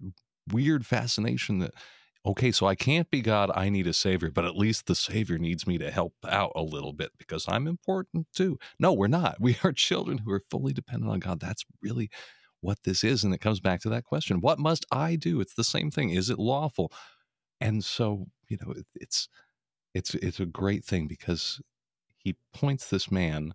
Speaker 2: weird fascination that okay, so I can't be God, I need a savior, but at least the savior needs me to help out a little bit because I'm important too. No, we're not. We are children who are fully dependent on God. That's really what this is, and it comes back to that question: What must I do? It's the same thing. Is it lawful? And so, you know, it, it's it's it's a great thing because he points this man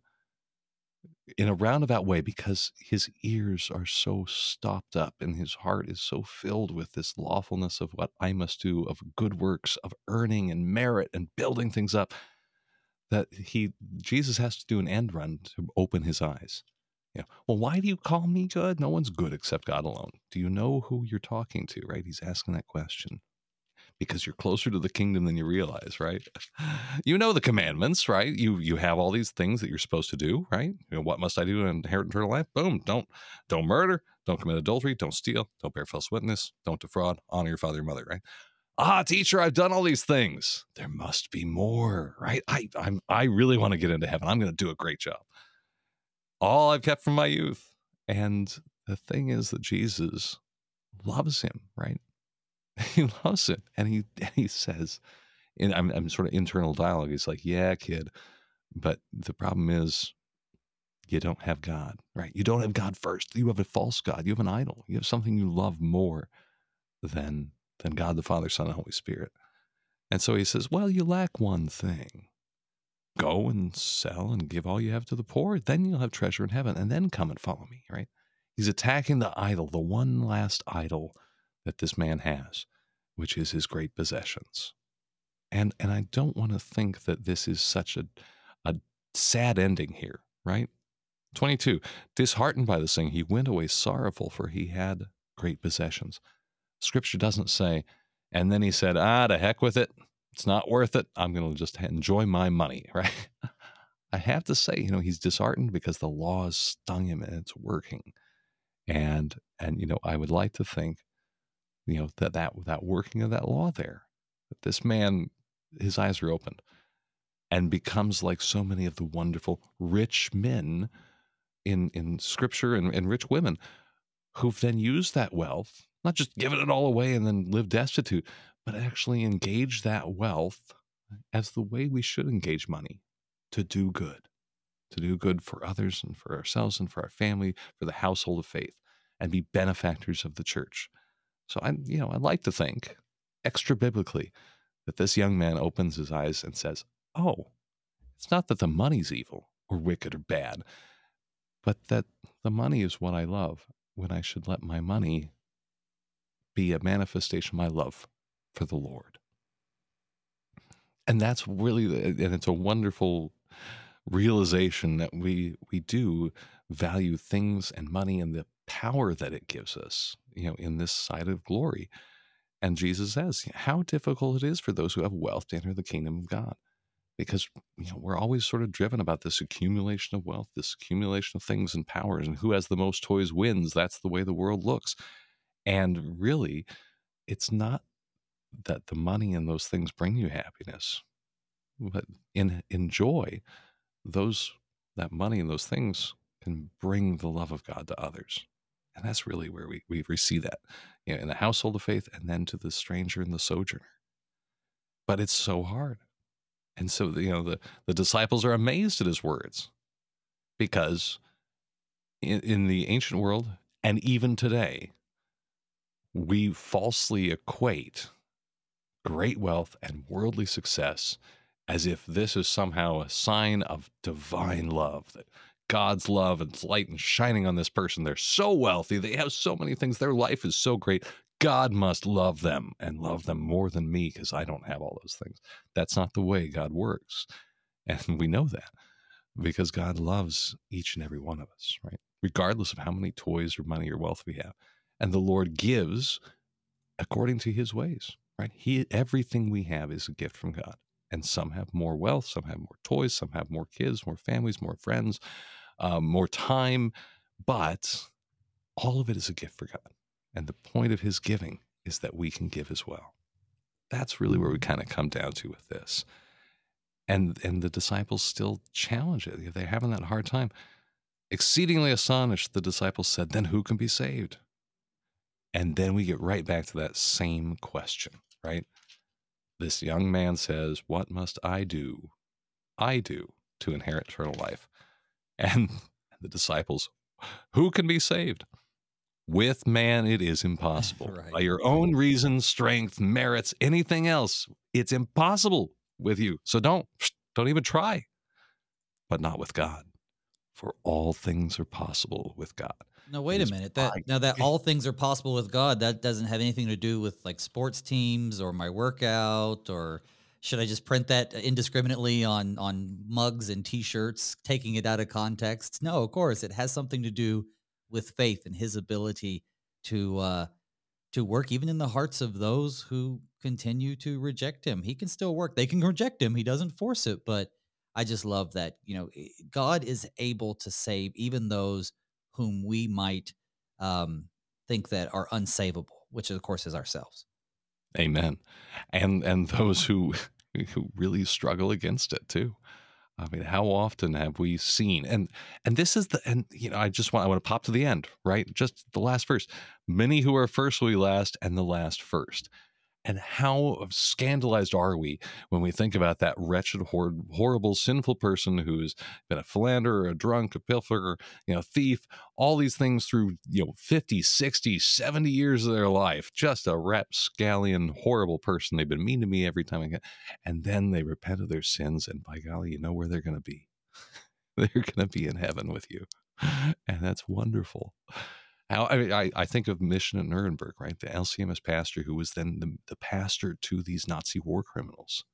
Speaker 2: in a roundabout way because his ears are so stopped up and his heart is so filled with this lawfulness of what I must do, of good works, of earning and merit and building things up, that he Jesus has to do an end run to open his eyes. Yeah. Well, why do you call me good? No one's good except God alone. Do you know who you're talking to? Right? He's asking that question because you're closer to the kingdom than you realize, right? You know the commandments, right? You you have all these things that you're supposed to do, right? You know, what must I do to inherit eternal life? Boom! Don't don't murder, don't commit adultery, don't steal, don't bear false witness, don't defraud, honor your father and mother, right? Ah, teacher, I've done all these things. There must be more, right? I I'm I really want to get into heaven. I'm going to do a great job. All I've kept from my youth, and the thing is that Jesus loves him, right? he loves it, and he and he says, and I'm I'm sort of internal dialogue. He's like, "Yeah, kid, but the problem is." You don't have God, right? You don't have God first. You have a false God. You have an idol. You have something you love more than than God the Father, Son, and Holy Spirit. And so he says, Well, you lack one thing. Go and sell and give all you have to the poor. Then you'll have treasure in heaven. And then come and follow me, right? He's attacking the idol, the one last idol that this man has, which is his great possessions. And and I don't want to think that this is such a a sad ending here, right? 22. Disheartened by this thing, he went away sorrowful, for he had great possessions. Scripture doesn't say, and then he said, ah, to heck with it. It's not worth it. I'm going to just enjoy my money, right? I have to say, you know, he's disheartened because the law has stung him and it's working. And, and, you know, I would like to think you know that that that working of that law there that this man his eyes are opened and becomes like so many of the wonderful rich men in in scripture and, and rich women who've then used that wealth not just given it all away and then live destitute but actually engage that wealth as the way we should engage money to do good to do good for others and for ourselves and for our family for the household of faith and be benefactors of the church so I, you know, I like to think extra biblically that this young man opens his eyes and says, "Oh, it's not that the money's evil or wicked or bad, but that the money is what I love when I should let my money be a manifestation of my love for the Lord." And that's really, and it's a wonderful realization that we we do value things and money and the power that it gives us, you know, in this side of glory. And Jesus says how difficult it is for those who have wealth to enter the kingdom of God. Because you know, we're always sort of driven about this accumulation of wealth, this accumulation of things and powers, and who has the most toys wins. That's the way the world looks. And really, it's not that the money and those things bring you happiness, but in in joy, those that money and those things can bring the love of God to others And that's really where we, we, see that you know, in the household of faith and then to the stranger and the sojourner. But it's so hard. And so, you know, the, the disciples are amazed at his words because in, in the ancient world and even today, we falsely equate great wealth and worldly success as if this is somehow a sign of divine love that God's love and light and shining on this person. They're so wealthy. They have so many things. Their life is so great. God must love them and love them more than me because I don't have all those things. That's not the way God works. And we know that because God loves each and every one of us, right? Regardless of how many toys or money or wealth we have. And the Lord gives according to his ways, right? He everything we have is a gift from God. And some have more wealth, some have more toys, some have more kids, more families, more friends, um, more time, but all of it is a gift for God. And the point of his giving is that we can give as well. That's really where we kind of come down to with this. And and the disciples still challenge it. They're having that hard time. Exceedingly astonished, the disciples said, Then who can be saved? And then we get right back to that same question, right? This young man says, What must I do? I do to inherit eternal life. And the disciples, Who can be saved? With man, it is impossible. right. By your own reason, strength, merits, anything else, it's impossible with you. So don't, don't even try. But not with God. For all things are possible with God.
Speaker 1: No, wait a minute. That now that all things are possible with God, that doesn't have anything to do with like sports teams or my workout or should I just print that indiscriminately on on mugs and t-shirts, taking it out of context? No, of course, it has something to do with faith and his ability to uh to work even in the hearts of those who continue to reject him. He can still work. They can reject him. He doesn't force it, but I just love that, you know, God is able to save even those whom we might um, think that are unsavable, which of course is ourselves.
Speaker 2: Amen. And and those who who really struggle against it too. I mean, how often have we seen and and this is the and you know I just want I want to pop to the end right just the last verse. Many who are first will be last, and the last first. And how scandalized are we when we think about that wretched, hor- horrible, sinful person who's been a philanderer, a drunk, a pilferer, you know, thief, all these things through, you know, 50, 60, 70 years of their life. Just a rapscallion, horrible person. They've been mean to me every time I get. And then they repent of their sins. And by golly, you know where they're going to be. they're going to be in heaven with you. And that's wonderful. How I, I think of Mission at Nuremberg, right? The LCMS pastor who was then the, the pastor to these Nazi war criminals,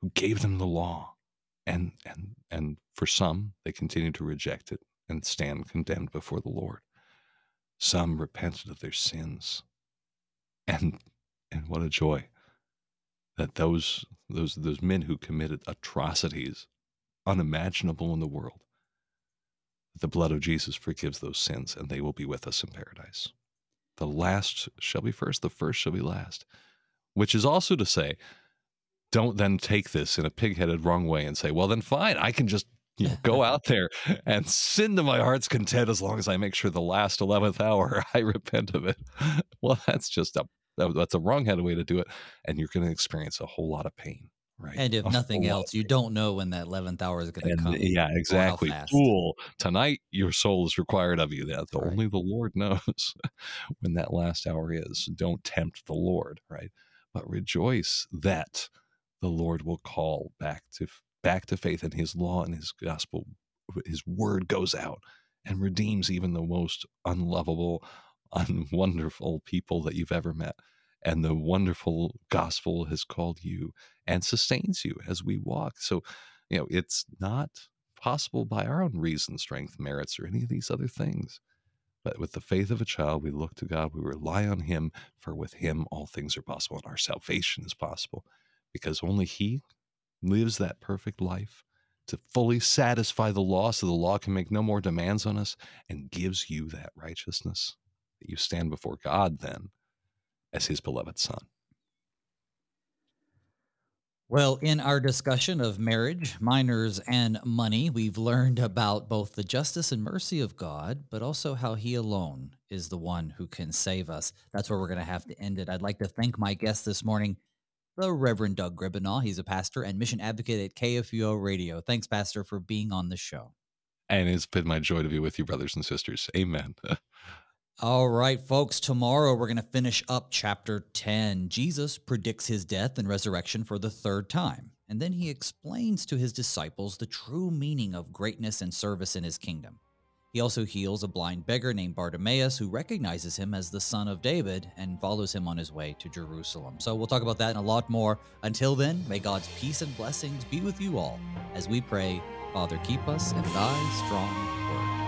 Speaker 2: who gave them the law, and and and for some they continued to reject it and stand condemned before the Lord. Some repented of their sins, and and what a joy that those those those men who committed atrocities unimaginable in the world the blood of Jesus forgives those sins, and they will be with us in paradise. The last shall be first, the first shall be last. Which is also to say, don't then take this in a pig-headed wrong way and say, well, then fine, I can just you know, go out there and sin to my heart's content as long as I make sure the last 11th hour I repent of it. Well, that's just a that's a wrong-headed way to do it, and you're going to experience a whole lot of pain. Right.
Speaker 1: And if nothing else, you don't know when that 11th hour is going to come.
Speaker 2: Yeah, exactly. Fool. Tonight, your soul is required of you. That right. only the Lord knows when that last hour is. Don't tempt the Lord, right? But rejoice that the Lord will call back to back to faith in his law and his gospel. His word goes out and redeems even the most unlovable, unwonderful people that you've ever met and the wonderful gospel has called you and sustains you as we walk. So, you know, it's not possible by our own reason, strength, merits, or any of these other things. But with the faith of a child, we look to God, we rely on Him, for with Him all things are possible, and our salvation is possible because only He lives that perfect life to fully satisfy the law so the law can make no more demands on us and gives you that righteousness that you stand before God then as his beloved son.
Speaker 1: Well, in our discussion of marriage, minors, and money, we've learned about both the justice and mercy of God, but also how He alone is the one who can save us. That's where we're going to have to end it. I'd like to thank my guest this morning, the Reverend Doug Griebenaw. He's a pastor and mission advocate at KFUO Radio. Thanks, Pastor, for being on the show.
Speaker 2: And it's been my joy to be with you, brothers and sisters. Amen.
Speaker 1: All right, folks, tomorrow we're going to finish up chapter 10. Jesus predicts his death and resurrection for the third time, and then he explains to his disciples the true meaning of greatness and service in his kingdom. He also heals a blind beggar named Bartimaeus who recognizes him as the son of David and follows him on his way to Jerusalem. So we'll talk about that and a lot more. Until then, may God's peace and blessings be with you all as we pray, Father, keep us in thy strong word.